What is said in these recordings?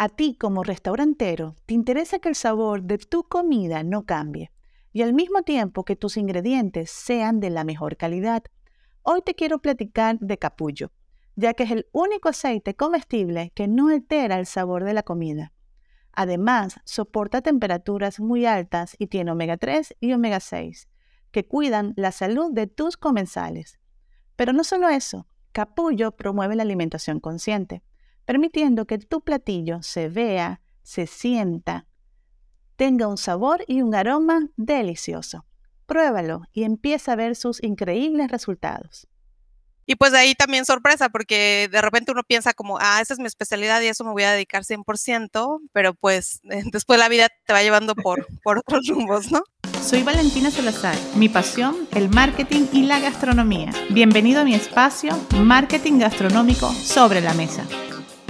A ti como restaurantero, te interesa que el sabor de tu comida no cambie y al mismo tiempo que tus ingredientes sean de la mejor calidad. Hoy te quiero platicar de capullo, ya que es el único aceite comestible que no altera el sabor de la comida. Además, soporta temperaturas muy altas y tiene omega 3 y omega 6, que cuidan la salud de tus comensales. Pero no solo eso, capullo promueve la alimentación consciente, permitiendo que tu platillo se vea, se sienta, tenga un sabor y un aroma delicioso. Pruébalo y empieza a ver sus increíbles resultados. Y pues de ahí también sorpresa, porque de repente uno piensa como, ah, esa es mi especialidad y eso me voy a dedicar 100%, pero pues después la vida te va llevando por, por otros rumbos, ¿no? Soy Valentina Salazar. Mi pasión, el marketing y la gastronomía. Bienvenido a mi espacio Marketing Gastronómico sobre la Mesa.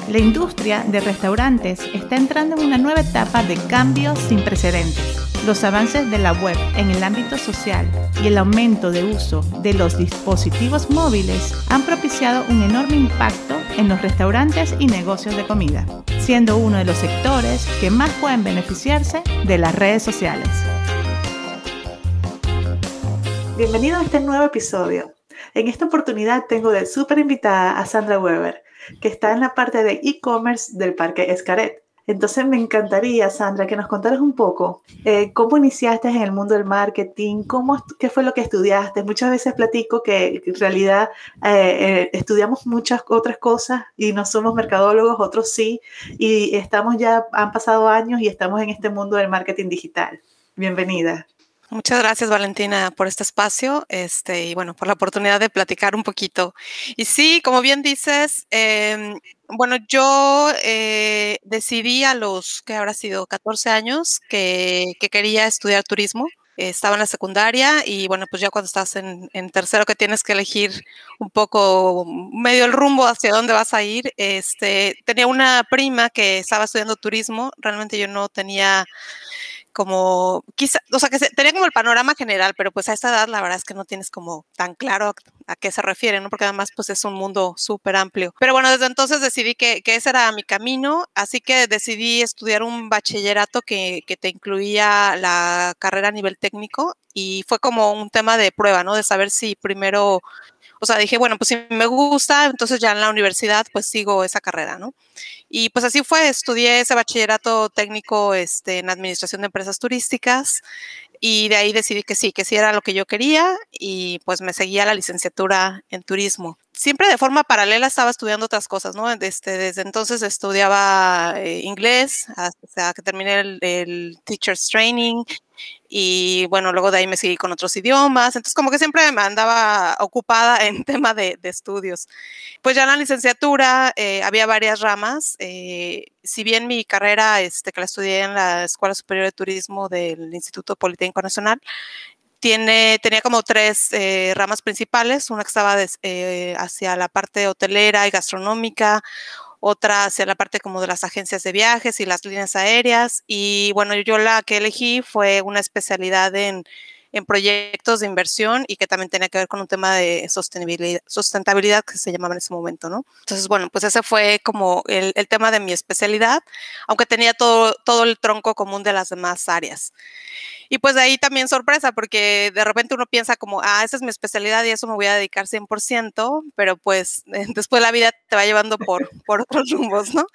La industria de restaurantes está entrando en una nueva etapa de cambios sin precedentes. Los avances de la web en el ámbito social y el aumento de uso de los dispositivos móviles han propiciado un enorme impacto en los restaurantes y negocios de comida, siendo uno de los sectores que más pueden beneficiarse de las redes sociales. Bienvenido a este nuevo episodio. En esta oportunidad tengo de súper invitada a Sandra Weber, que está en la parte de e-commerce del Parque Escaret. Entonces me encantaría, Sandra, que nos contaras un poco eh, cómo iniciaste en el mundo del marketing, cómo, qué fue lo que estudiaste. Muchas veces platico que en realidad eh, eh, estudiamos muchas otras cosas y no somos mercadólogos, otros sí, y estamos ya, han pasado años y estamos en este mundo del marketing digital. Bienvenida. Muchas gracias, Valentina, por este espacio este, y bueno, por la oportunidad de platicar un poquito. Y sí, como bien dices, em, bueno, yo eh, decidí a los que habrá sido 14 años que, quería estudiar turismo. estaba en la secundaria y bueno, pues ya cuando estás en, en, tercero que tienes que elegir un poco medio el rumbo hacia dónde vas a ir, este, tenía una prima que estaba estudiando turismo, realmente yo no tenía como quizá, o sea, que tenía como el panorama general, pero pues a esta edad la verdad es que no tienes como tan claro a, qué se refiere, ¿no? Porque además pues es un mundo súper amplio. Pero bueno, desde entonces decidí que, que, ese era mi camino, así que decidí estudiar un bachillerato que, que te incluía la carrera a nivel técnico y fue como un tema de prueba, ¿no? De saber si primero o sea, dije, bueno, pues si me gusta, entonces ya en la universidad pues sigo esa carrera, ¿no? Y pues así fue, estudié ese bachillerato técnico este, en administración de empresas turísticas y de ahí decidí que sí, que sí era lo que yo quería y pues me seguía la licenciatura en turismo. Siempre de forma paralela estaba estudiando otras cosas, ¿no? Desde, desde entonces estudiaba eh, inglés hasta que terminé el, el Teacher's Training y bueno, luego de ahí me seguí con otros idiomas, entonces como que siempre me andaba ocupada en tema de, estudios. Pues ya en la licenciatura eh, había varias ramas, eh, si bien mi carrera, este, que la estudié en la Escuela Superior de Turismo del Instituto Politécnico Nacional, tenía como tres eh, ramas principales, una que estaba hacia la parte hotelera y gastronómica, otra hacia la parte como de las agencias de viajes y las líneas aéreas. Y bueno, yo la que elegí fue una especialidad en, proyectos de inversión y que también tenía que ver con un tema de sostenibilidad, sustentabilidad que se llamaba en ese momento, ¿no? Entonces, bueno, pues ese fue como el, tema de mi especialidad, aunque tenía todo el tronco común de las demás áreas. Y pues de ahí también sorpresa, porque de repente uno piensa como, ah, esa es mi especialidad y eso me voy a dedicar 100%, pero pues después la vida te va llevando por, por otros rumbos, ¿no?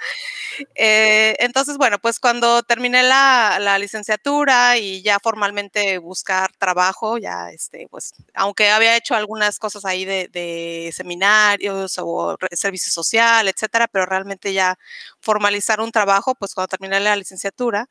Eh, entonces, bueno, pues cuando terminé la, la, licenciatura y ya formalmente buscar trabajo, ya, este, pues, aunque había hecho algunas cosas ahí de, de seminarios o servicio social, etcétera, pero realmente ya formalizar un trabajo, pues cuando terminé la licenciatura,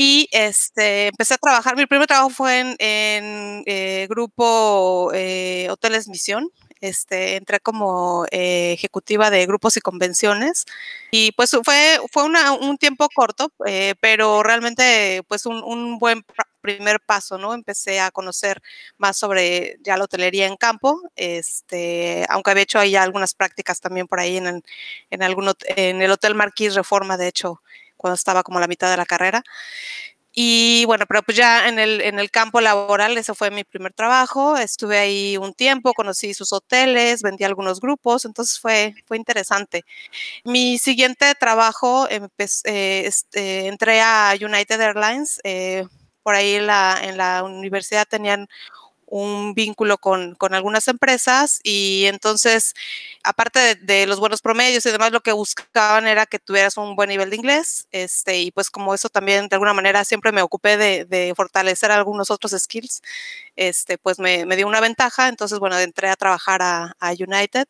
y este, empecé a trabajar, mi primer trabajo fue en, en eh, grupo eh, Hoteles Misión, este, entré como eh, ejecutiva de grupos y convenciones y pues fue, fue una, un tiempo corto, eh, pero realmente pues un, un, buen primer paso, ¿no? Empecé a conocer más sobre ya la hotelería en campo, este, aunque había hecho ahí algunas prácticas también por ahí en el, en, algún, en el Hotel Marquis Reforma, de hecho, cuando estaba como a la mitad de la carrera. Y bueno, pero pues ya en el, en el campo laboral, ese fue mi primer trabajo. Estuve ahí un tiempo, conocí sus hoteles, vendí algunos grupos, entonces fue, fue interesante. Mi siguiente trabajo, empecé, este, entré a United Airlines. Eh, por ahí la, en la universidad tenían un vínculo con, con, algunas empresas y entonces, aparte de, los buenos promedios y demás, lo que buscaban era que tuvieras un buen nivel de inglés, este, y pues como eso también de alguna manera siempre me ocupé de, fortalecer algunos otros skills, este, pues me, me, dio una ventaja, entonces, bueno, entré a trabajar a, a, United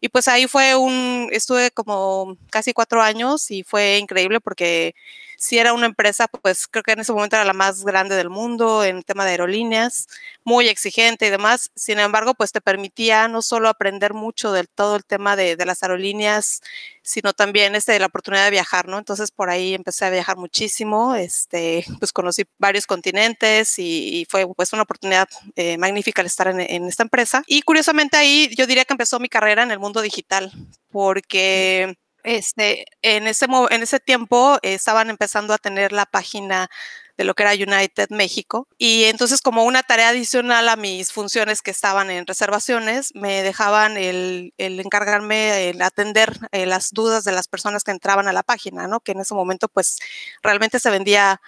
y pues ahí fue un, estuve como casi cuatro años y fue increíble porque si era una empresa, pues creo que en ese momento era la más grande del mundo en tema de aerolíneas, muy exigente y demás. Sin embargo, pues te permitía no solo aprender mucho del todo el tema de, de las aerolíneas, sino también este, la oportunidad de viajar, ¿no? Entonces por ahí empecé a viajar muchísimo, este, pues conocí varios continentes y, y fue pues una oportunidad eh, magnífica el estar en, en, esta empresa. Y curiosamente ahí yo diría que empezó mi carrera en el mundo digital, porque este, en, ese, en ese tiempo eh, estaban empezando a tener la página de lo que era United México. Y entonces como una tarea adicional a mis funciones que estaban en reservaciones, me dejaban el, el encargarme, el atender eh, las dudas de las personas que entraban a la página, ¿no? Que en ese momento pues realmente se vendía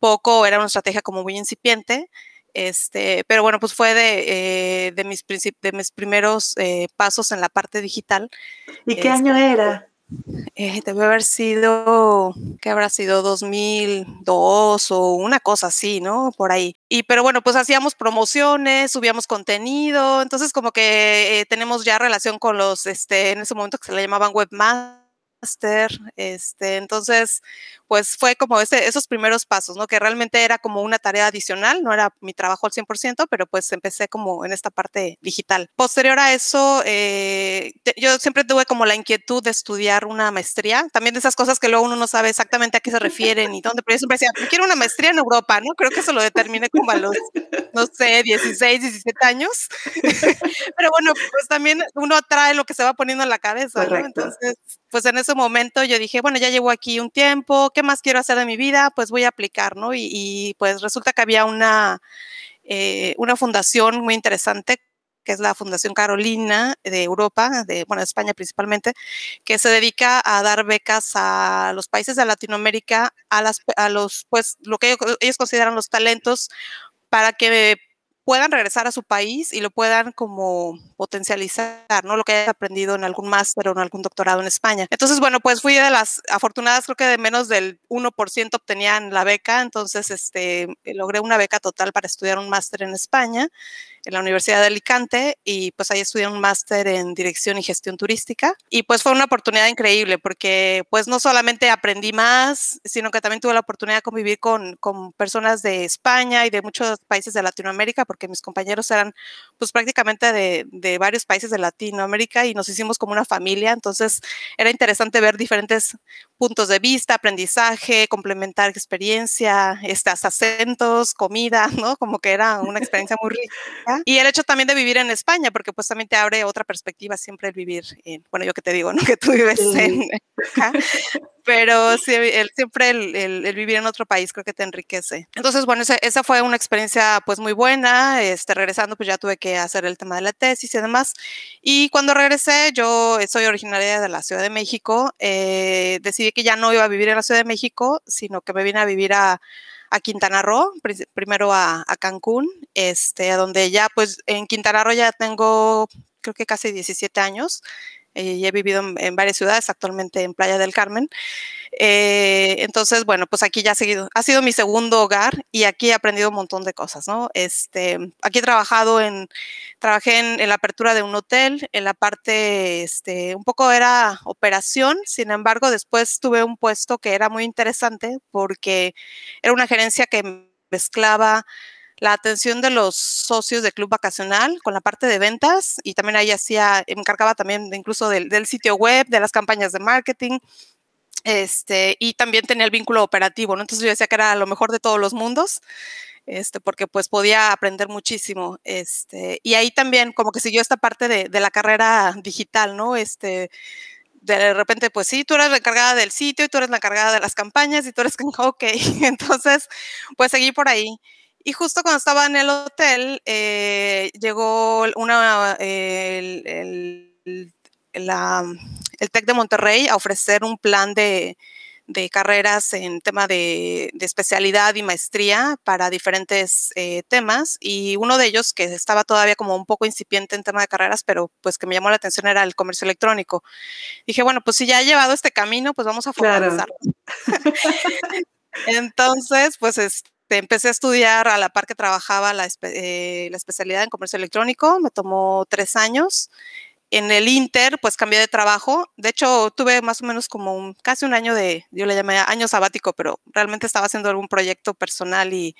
poco, era una estrategia como muy incipiente. Este, pero bueno, pues fue de, eh, de, mis, de mis primeros eh, pasos en la parte digital. ¿Y qué este, año era? Eh, debe haber sido, ¿qué habrá sido? 2002 o una cosa así, ¿no? Por ahí. Y pero bueno, pues hacíamos promociones, subíamos contenido, entonces como que eh, tenemos ya relación con los, este, en ese momento que se le llamaban webmasters este, entonces, pues fue como ese, esos primeros pasos, ¿no? Que realmente era como una tarea adicional, no era mi trabajo al 100%, pero pues empecé como en esta parte digital. Posterior a eso, eh, yo siempre tuve como la inquietud de estudiar una maestría, también de esas cosas que luego uno no sabe exactamente a qué se refieren y dónde, pero yo siempre decía, quiero una maestría en Europa, ¿no? Creo que eso lo determiné como a los, no sé, 16, 17 años. pero bueno, pues también uno trae lo que se va poniendo en la cabeza, ¿no? Entonces, pues en ese momento yo dije, bueno, ya llevo aquí un tiempo, ¿qué más quiero hacer de mi vida? Pues voy a aplicar, ¿no? Y, pues resulta que había una, eh, una fundación muy interesante que es la Fundación Carolina de Europa, de, bueno, de España principalmente, que se dedica a dar becas a los países de Latinoamérica, a, a los, pues, lo que ellos consideran los talentos para que puedan regresar a su país y lo puedan como potencializar, ¿no? Lo que hayas aprendido en algún máster o en algún doctorado en España. Entonces, bueno, pues fui de las afortunadas, creo que de menos del 1% obtenían la beca, entonces este, logré una beca total para estudiar un máster en España en la Universidad de Alicante y pues ahí estudié un máster en dirección y gestión turística. Y pues fue una oportunidad increíble porque pues no solamente aprendí más, sino que también tuve la oportunidad de convivir con, con personas de España y de muchos países de Latinoamérica porque mis compañeros eran pues prácticamente de, de varios países de Latinoamérica y nos hicimos como una familia, entonces era interesante ver diferentes puntos de vista, aprendizaje, complementar experiencia, estas acentos, comida, ¿no? Como que era una experiencia muy rica. Y el hecho también de vivir en España, porque pues también te abre otra perspectiva siempre el vivir, en, bueno, yo que te digo, ¿no? Que tú vives en acá, pero sí, el, siempre el, el, el, vivir en otro país creo que te enriquece. Entonces, bueno, esa, esa, fue una experiencia pues muy buena, este, regresando pues ya tuve que hacer el tema de la tesis y demás, y cuando regresé, yo soy originaria de la Ciudad de México, eh, decidí que ya no iba a vivir en la Ciudad de México, sino que me vine a vivir a a Quintana Roo, primero a, a, Cancún, este, donde ya pues en Quintana Roo ya tengo creo que casi 17 años eh, he vivido en, varias ciudades, actualmente en Playa del Carmen. Eh, entonces, bueno, pues aquí ya ha sido mi segundo hogar y aquí he aprendido un montón de cosas, ¿no? Este, aquí he trabajado en, trabajé en, en la apertura de un hotel, en la parte, este, un poco era operación, sin embargo, después tuve un puesto que era muy interesante porque era una gerencia que mezclaba la atención de los socios del club vacacional con la parte de ventas y también ahí hacía, me encargaba también de incluso del, del, sitio web, de las campañas de marketing, este, y también tenía el vínculo operativo, ¿no? Entonces yo decía que era lo mejor de todos los mundos, este, porque pues podía aprender muchísimo, este, y ahí también como que siguió esta parte de, de la carrera digital, ¿no? Este, de repente, pues sí, tú eres la encargada del sitio y tú eres la encargada de las campañas y tú eres, ok, entonces, pues seguí por ahí. Y justo cuando estaba en el hotel, eh, llegó una, el, el, la, el TEC de Monterrey a ofrecer un plan de, de carreras en tema de, de, especialidad y maestría para diferentes eh, temas y uno de ellos que estaba todavía como un poco incipiente en tema de carreras, pero pues que me llamó la atención era el comercio electrónico. Dije, bueno, pues si ya he llevado este camino, pues vamos a focalizarlo. Claro. Entonces, pues este, empecé a estudiar a la par que trabajaba la, eh, la especialidad en comercio electrónico, me tomó tres años en el Inter, pues cambié de trabajo. De hecho, tuve más o menos como un, casi un año de, yo le llamé año sabático, pero realmente estaba haciendo algún proyecto personal y,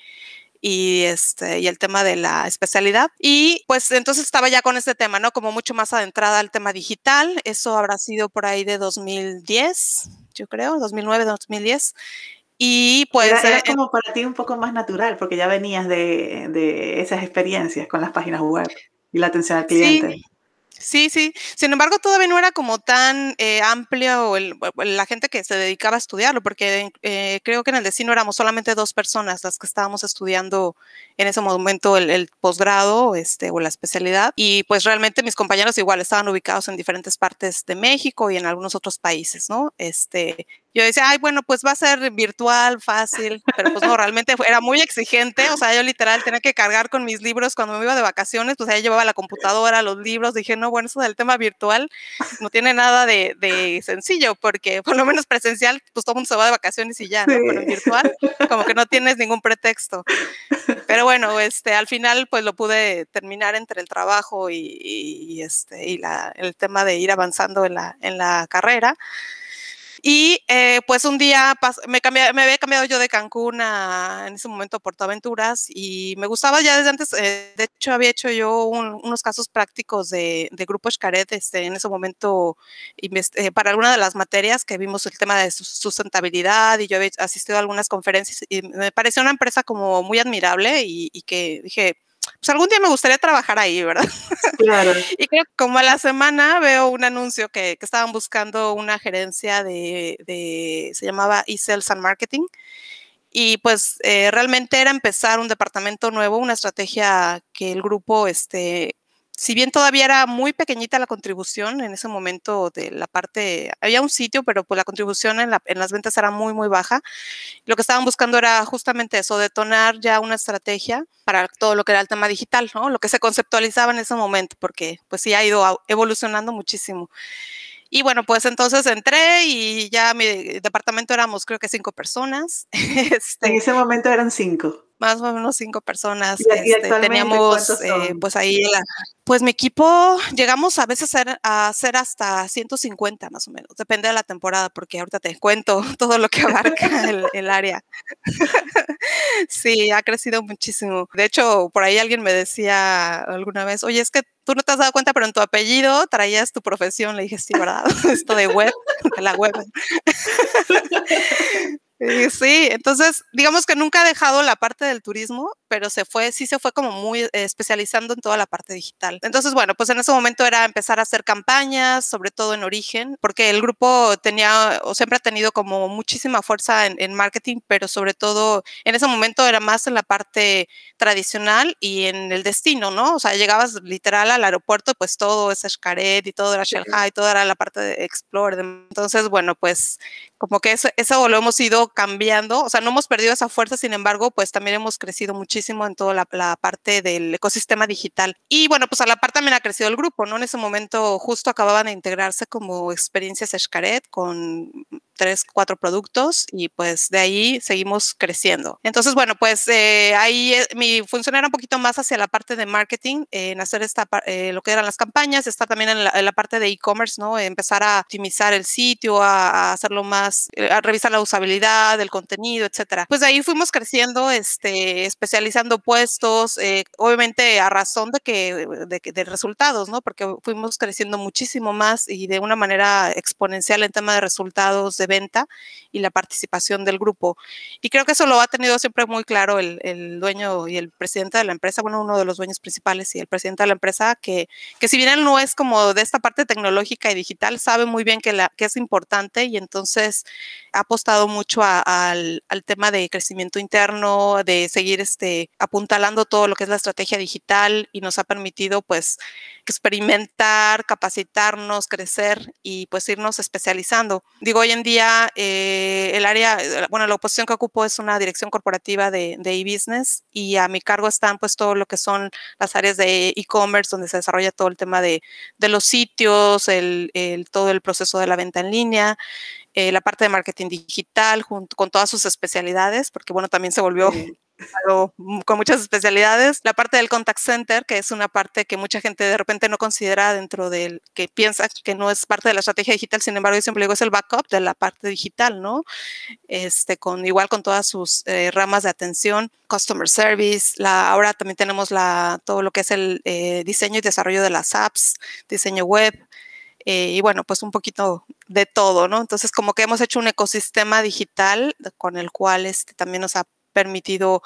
y, este, y el tema de la especialidad. Y pues entonces estaba ya con este tema, ¿no? Como mucho más adentrada al tema digital. Eso habrá sido por ahí de 2010, yo creo, 2009, 2010. Y pues... Era, era como para ti un poco más natural, porque ya venías de, de esas experiencias con las páginas web y la atención al cliente. Sí. Sí, sí. Sin embargo, todavía no era como tan eh, amplio el, la gente que se dedicaba a estudiarlo, porque eh, creo que en el destino éramos solamente dos personas las que estábamos estudiando en ese momento el, el posgrado este, o la especialidad. Y pues realmente mis compañeros igual estaban ubicados en diferentes partes de México y en algunos otros países, ¿no? Este, yo decía, ay, bueno, pues va a ser virtual, fácil, pero pues no, realmente era muy exigente, o sea, yo literal tenía que cargar con mis libros cuando me iba de vacaciones, pues ahí llevaba la computadora, los libros, dije, no, bueno, eso del tema virtual no tiene nada de, de sencillo, porque por lo menos presencial, pues todo el mundo se va de vacaciones y ya, ¿no? Pero en virtual, como que no tienes ningún pretexto. Pero bueno, este, al final, pues lo pude terminar entre el trabajo y, y este, y la, el tema de ir avanzando en la, en la carrera. Y eh, pues un día me, cambié, me había cambiado yo de Cancún a, en ese momento a Portaventuras y me gustaba ya desde antes, eh, de hecho había hecho yo un, unos casos prácticos de, de Grupo Xcaret este, en ese momento eh, para alguna de las materias que vimos el tema de sustentabilidad y yo había asistido a algunas conferencias y me pareció una empresa como muy admirable y que dije, pues algún día me gustaría trabajar ahí, ¿verdad? Claro. y creo que como a la semana veo un anuncio que, que estaban buscando una gerencia de, de se llamaba eSales and Marketing. Y pues eh, realmente era empezar un departamento nuevo, una estrategia que el grupo este, si bien todavía era muy pequeñita la contribución en ese momento de la parte, había un sitio, pero pues la contribución en, la, en, las ventas era muy, muy baja. Lo que estaban buscando era justamente eso, detonar ya una estrategia para todo lo que era el tema digital, ¿no? Lo que se conceptualizaba en ese momento, porque pues sí ha ido evolucionando muchísimo. Y bueno, pues entonces entré y ya mi departamento éramos creo que cinco personas. Este, en ese momento eran cinco más o menos cinco personas. ¿Y, este, teníamos eh, pues ahí, la, pues mi equipo llegamos a veces a ser, a ser hasta 150 más o menos, depende de la temporada, porque ahorita te cuento todo lo que abarca el, el área. sí, ha crecido muchísimo. De hecho, por ahí alguien me decía alguna vez, oye, es que tú no te has dado cuenta, pero en tu apellido traías tu profesión. Le dije, sí, ¿verdad? Esto de web, de la web. Sí, entonces digamos que nunca ha dejado la parte del turismo, pero se fue, sí se fue como muy eh, especializando en toda la parte digital. Entonces, bueno, pues en ese momento era empezar a hacer campañas, sobre todo en origen, porque el grupo tenía o siempre ha tenido como muchísima fuerza en, en marketing, pero sobre todo en ese momento era más en la parte tradicional y en el destino, ¿no? O sea, llegabas literal al aeropuerto, pues todo es Xcaret y todo era Shanghai, todo era la parte de Explore. Entonces, bueno, pues como que eso, eso lo hemos ido cambiando, o sea, no hemos perdido esa fuerza, sin embargo, pues también hemos crecido muchísimo en toda la, la, parte del ecosistema digital. Y bueno, pues a la par también ha crecido el grupo, ¿no? En ese momento justo acababan de integrarse como experiencias Xcaret con tres, cuatro productos y pues de ahí seguimos creciendo. Entonces, bueno, pues eh, ahí eh, mi función era un poquito más hacia la parte de marketing, en hacer esta, eh, lo que eran las campañas, estar también en la, parte de e-commerce, ¿no? Empezar a optimizar el sitio, a, a hacerlo más, eh, a revisar la usabilidad, el contenido, etcétera. Pues de ahí fuimos creciendo, este, especializando puestos, obviamente a razón de que, de, de resultados, ¿no? Porque fuimos creciendo muchísimo más y de una manera exponencial en tema de resultados, de venta y la participación del grupo. Y creo que eso lo ha tenido siempre muy claro el, el dueño y el presidente de la empresa, bueno, uno de los dueños principales y el presidente de la empresa, que, que si bien él no es como de esta parte tecnológica y digital, sabe muy bien que, la, que es importante y entonces ha apostado mucho al, al, tema de crecimiento interno, de seguir este, apuntalando todo lo que es la estrategia digital y nos ha permitido pues experimentar, capacitarnos, crecer y pues irnos especializando. Digo, hoy en día eh, el área, bueno, la oposición que ocupo es una dirección corporativa de e-business y a mi cargo están pues todo lo que son las áreas de e-commerce donde se desarrolla todo el tema de, de los sitios, el, todo el proceso de la venta en línea, eh, la parte de marketing digital junto con todas sus especialidades, porque bueno, también se volvió. Mm, con muchas especialidades. La parte del contact center, que es una parte que mucha gente de repente no considera dentro del, que piensa que no es parte de la estrategia digital, sin embargo, yo siempre digo, es el backup de la parte digital, ¿no? Este, con, igual con todas sus eh, ramas de atención, customer service, la, ahora también tenemos la, todo lo que es el eh, diseño y desarrollo de las apps, diseño web, eh, y bueno, pues un poquito de todo, ¿no? Entonces, como que hemos hecho un ecosistema digital con el cual este, también nos ha permitido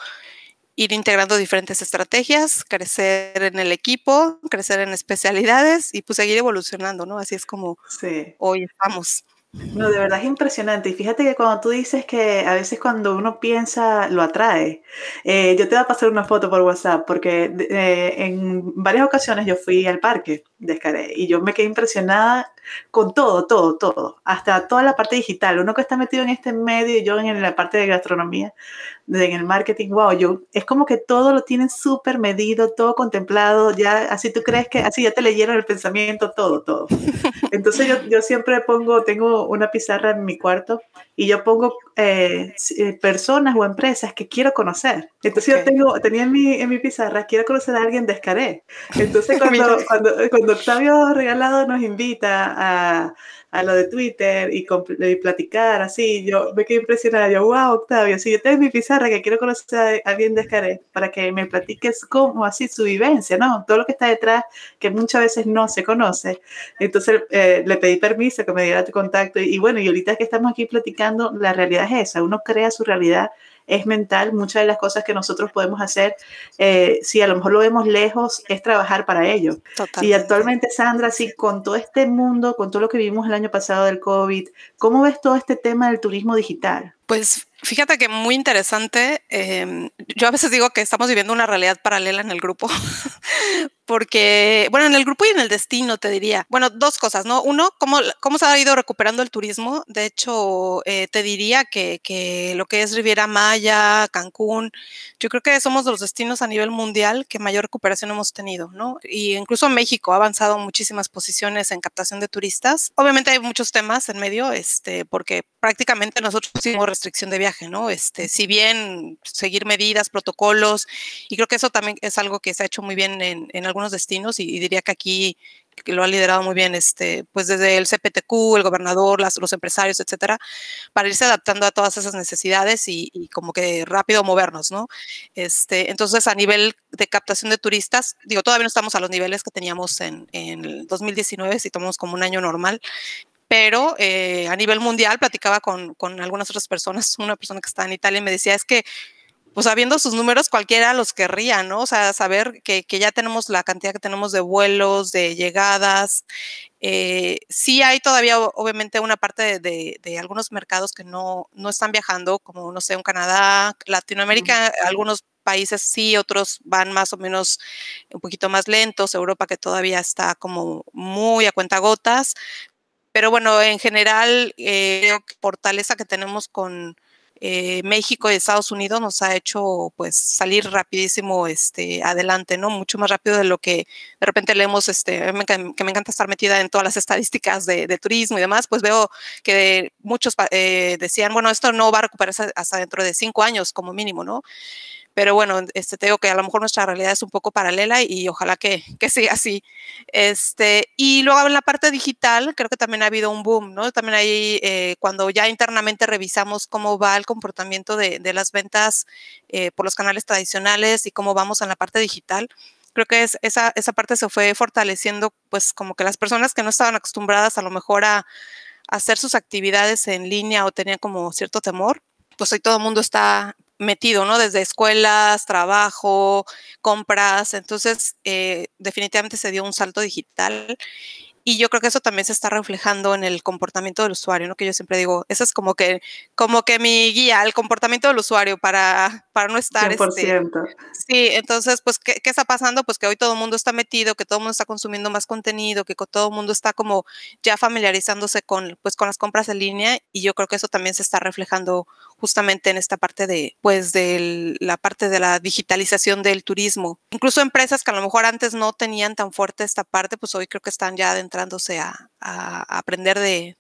ir integrando diferentes estrategias, crecer en el equipo, crecer en especialidades y pues seguir evolucionando, ¿no? Así es como sí. hoy estamos. No, de verdad es impresionante. Y fíjate que cuando tú dices que a veces cuando uno piensa, lo atrae. Eh, yo te voy a pasar una foto por WhatsApp porque eh, en varias ocasiones yo fui al parque de Escaré y yo me quedé impresionada con todo, todo, todo. Hasta toda la parte digital. Uno que está metido en este medio y yo en la parte de gastronomía, en el marketing, wow, yo, es como que todo lo tienen súper medido, todo contemplado, ya así tú crees que así ya te leyeron el pensamiento, todo, todo. Entonces yo, yo siempre pongo, tengo una pizarra en mi cuarto y yo pongo eh, eh personas o empresas que quiero conocer. Entonces okay. yo tengo, tenía en mi, en mi pizarra, quiero conocer a alguien de Escaré. Entonces cuando, cuando, cuando Octavio Regalado nos invita a, a lo de Twitter y, y, platicar así, yo me quedé impresionada, yo, wow, Octavio, si yo tengo mi pizarra que quiero conocer a alguien de Escaré para que me platiques cómo así su vivencia, ¿no? Todo lo que está detrás que muchas veces no se conoce. Entonces eh, le pedí permiso que me diera tu contacto y, y bueno, y ahorita que estamos aquí platicando, la realidad es esa, uno crea su realidad es mental. Muchas de las cosas que nosotros podemos hacer, eh, si a lo mejor lo vemos lejos, es trabajar para ello. Totalmente. Y actualmente, Sandra, sí, con todo este mundo, con todo lo que vivimos el año pasado del COVID, ¿cómo ves todo este tema del turismo digital? Pues fíjate que muy interesante. Eh, yo a veces digo que estamos viviendo una realidad paralela en el grupo, porque, bueno, en el grupo y en el destino, te diría. Bueno, dos cosas, ¿no? Uno, cómo, cómo se ha ido recuperando el turismo. De hecho, eh, te diría que, que, lo que es Riviera Maya, Cancún, yo creo que somos los destinos a nivel mundial que mayor recuperación hemos tenido, ¿no? Y incluso México ha avanzado muchísimas posiciones en captación de turistas. Obviamente hay muchos temas en medio, este, porque prácticamente nosotros hicimos restricción de viaje, ¿no? Este, si bien seguir medidas, protocolos, y creo que eso también es algo que se ha hecho muy bien en, en algunos destinos, y, diría que aquí lo ha liderado muy bien, este, pues desde el CPTQ, el gobernador, las, los empresarios, etcétera, para irse adaptando a todas esas necesidades y, y, como que rápido movernos, ¿no? Este, entonces, a nivel de captación de turistas, digo, todavía no estamos a los niveles que teníamos en, en el 2019, si tomamos como un año normal, pero eh, a nivel mundial platicaba con, con, algunas otras personas, una persona que está en Italia y me decía, es que, pues sabiendo sus números, cualquiera los querría, ¿no? O sea, saber que, que ya tenemos la cantidad que tenemos de vuelos, de llegadas. Eh, sí hay todavía, obviamente, una parte de, de, de, algunos mercados que no, no están viajando, como, no sé, un Canadá, Latinoamérica, uh -huh. algunos países sí, otros van más o menos un poquito más lentos, Europa que todavía está como muy a cuentagotas, pero bueno, en general, eh, fortaleza que tenemos con eh, México y Estados Unidos nos ha hecho pues salir rapidísimo este, adelante, ¿no? Mucho más rápido de lo que de repente leemos, este, me, que me encanta estar metida en todas las estadísticas de, de turismo y demás, pues veo que muchos eh, decían, bueno, esto no va a recuperarse hasta dentro de cinco años como mínimo, ¿no? Pero bueno, este, te digo que a lo mejor nuestra realidad es un poco paralela y ojalá que, que siga así. Este, y luego en la parte digital, creo que también ha habido un boom, ¿no? También ahí, eh, cuando ya internamente revisamos cómo va el comportamiento de, de las ventas eh, por los canales tradicionales y cómo vamos en la parte digital, creo que es, esa, esa parte se fue fortaleciendo, pues como que las personas que no estaban acostumbradas a lo mejor a hacer sus actividades en línea o tenían como cierto temor, pues hoy todo el mundo está metido, ¿no? Desde escuelas, trabajo, compras. Entonces, eh, definitivamente se dio un salto digital y yo creo que eso también se está reflejando en el comportamiento del usuario, ¿no? Que yo siempre digo, eso es como que, como que mi guía, el comportamiento del usuario para, para no estar... 100%. Este, sí, entonces, pues, ¿qué, ¿qué, está pasando? Pues que hoy todo el mundo está metido, que todo el mundo está consumiendo más contenido, que todo el mundo está como ya familiarizándose con, pues, con las compras en línea y yo creo que eso también se está reflejando justamente en esta parte de, pues, de la parte de la digitalización del turismo. Incluso empresas que a lo mejor antes no tenían tan fuerte esta parte, pues hoy creo que están ya dentro a, aprender de,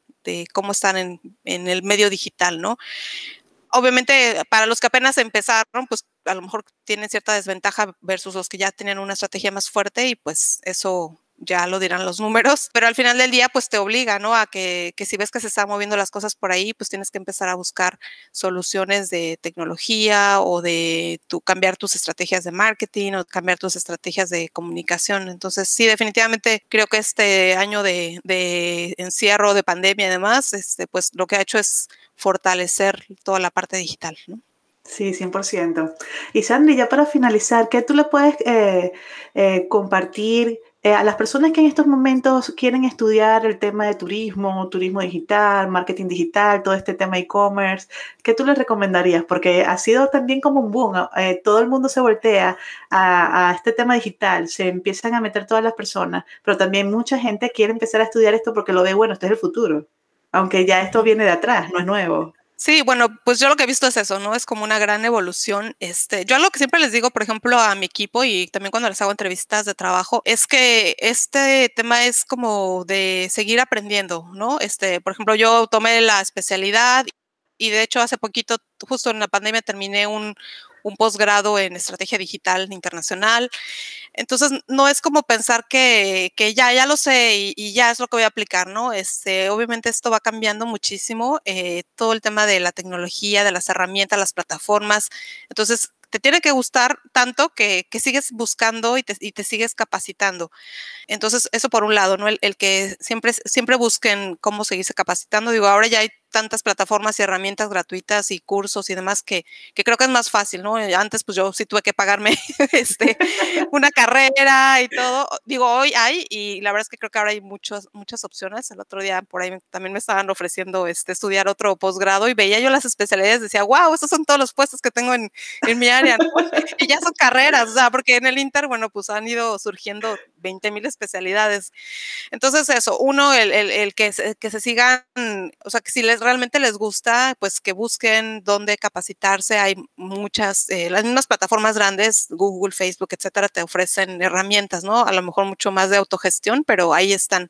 cómo están en, el medio digital, ¿no? Obviamente, para los que apenas empezaron, pues a lo mejor tienen cierta desventaja versus los que ya tienen una estrategia más fuerte y pues eso ya lo dirán los números, pero al final del día pues te obliga, ¿no? A que, que, si ves que se están moviendo las cosas por ahí, pues tienes que empezar a buscar soluciones de tecnología o de tu, cambiar tus estrategias de marketing o cambiar tus estrategias de comunicación. Entonces sí, definitivamente creo que este año de, de encierro, de pandemia y demás, este, pues lo que ha hecho es fortalecer toda la parte digital, ¿no? Sí, 100%. Y Sandy, ya para finalizar, ¿qué tú le puedes eh, eh, compartir eh, a las personas que en estos momentos quieren estudiar el tema de turismo, turismo digital, marketing digital, todo este tema e-commerce, ¿qué tú les recomendarías? Porque ha sido también como un boom, eh, todo el mundo se voltea a, a, este tema digital, se empiezan a meter todas las personas, pero también mucha gente quiere empezar a estudiar esto porque lo ve, bueno, este es el futuro, aunque ya esto viene de atrás, no es nuevo. Sí, bueno, pues yo lo que he visto es eso, ¿no? Es como una gran evolución. Este, yo lo que siempre les digo, por ejemplo, a mi equipo y también cuando les hago entrevistas de trabajo, es que este tema es como de seguir aprendiendo, ¿no? Este, por ejemplo, yo tomé la especialidad y de hecho hace poquito, justo en la pandemia, terminé un, un posgrado en estrategia digital internacional. Entonces, no es como pensar que, que ya, ya lo sé y, ya es lo que voy a aplicar, ¿no? Este, obviamente esto va cambiando muchísimo, eh, todo el tema de la tecnología, de las herramientas, las plataformas. Entonces, te tiene que gustar tanto que, que sigues buscando y te, y te, sigues capacitando. Entonces, eso por un lado, ¿no? El, que siempre, siempre busquen cómo seguirse capacitando. Digo, ahora ya hay tantas plataformas y herramientas gratuitas y cursos y demás que, que creo que es más fácil, ¿no? Antes, pues yo sí tuve que pagarme este, una carrera y todo. Digo, hoy hay y la verdad es que creo que ahora hay muchos, muchas opciones. El otro día por ahí también me estaban ofreciendo este, estudiar otro posgrado y veía yo las especialidades decía, wow, estos son todos los puestos que tengo en, en mi área. ¿no? y ya son carreras, o sea, porque en el Inter, bueno, pues han ido surgiendo 20 mil especialidades. Entonces, eso, uno, el, el, el que, se, que se sigan, o sea, que si les realmente les gusta, pues que busquen dónde capacitarse. Hay muchas, eh, las mismas plataformas grandes, Google, Facebook, etcétera, te ofrecen herramientas, ¿no? A lo mejor mucho más de autogestión, pero ahí están.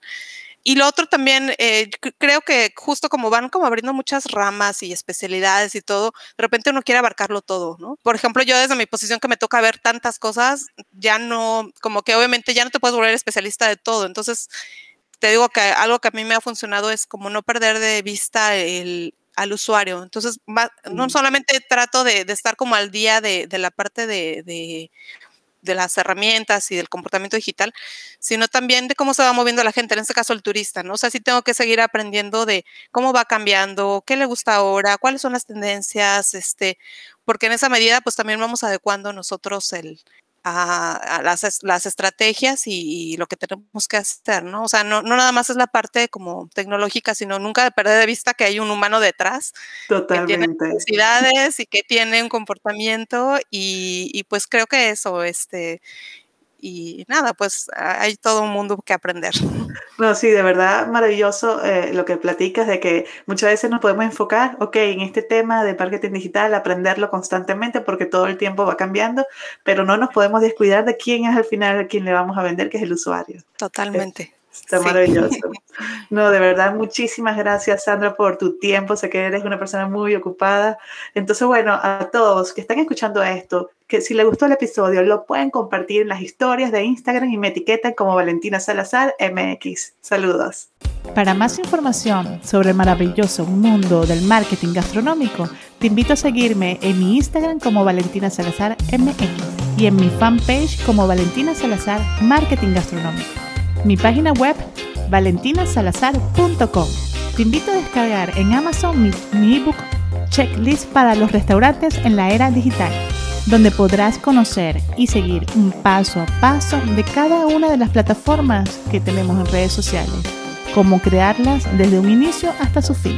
Y lo otro también, eh, creo que justo como van como abriendo muchas ramas y especialidades y todo, de repente uno quiere abarcarlo todo, ¿no? Por ejemplo, yo desde mi posición que me toca ver tantas cosas, ya no, como que obviamente ya no te puedes volver especialista de todo. Entonces, te digo que algo que a mí me ha funcionado es como no perder de vista el, al usuario. Entonces, va, no solamente trato de, de, estar como al día de, de la parte de, de, las herramientas y del comportamiento digital, sino también de cómo se va moviendo la gente, en este caso el turista, ¿no? O sea, sí tengo que seguir aprendiendo de cómo va cambiando, qué le gusta ahora, cuáles son las tendencias, este, porque en esa medida pues también vamos adecuando nosotros el, a, a las, las, estrategias y, y, lo que tenemos que hacer, ¿no? O sea, no, no, nada más es la parte como tecnológica, sino nunca de perder de vista que hay un humano detrás. Totalmente. Que tiene necesidades y que tiene un comportamiento y, y pues creo que eso, este, y nada, pues hay todo un mundo que aprender. No, sí, de verdad maravilloso eh, lo que platicas de que muchas veces nos podemos enfocar, ok, en este tema de marketing digital, aprenderlo constantemente porque todo el tiempo va cambiando, pero no nos podemos descuidar de quién es al final a quien le vamos a vender, que es el usuario. Totalmente. Está sí. maravilloso. No, de verdad, muchísimas gracias, Sandra, por tu tiempo. Sé que eres una persona muy ocupada. Entonces, bueno, a todos que están escuchando esto, que si les gustó el episodio, lo pueden compartir en las historias de Instagram y me etiquetan como Valentina Salazar MX. Saludos. Para más información sobre el maravilloso mundo del marketing gastronómico, te invito a seguirme en mi Instagram como Valentina Salazar MX y en mi fanpage como Valentina Salazar Marketing Gastronómico mi página web valentinasalazar.com. te invito a descargar en Amazon mi, mi ebook Checklist para los restaurantes en la era digital, donde podrás conocer y seguir un paso a paso de cada una de las plataformas que tenemos en redes sociales, cómo crearlas desde un inicio hasta su fin.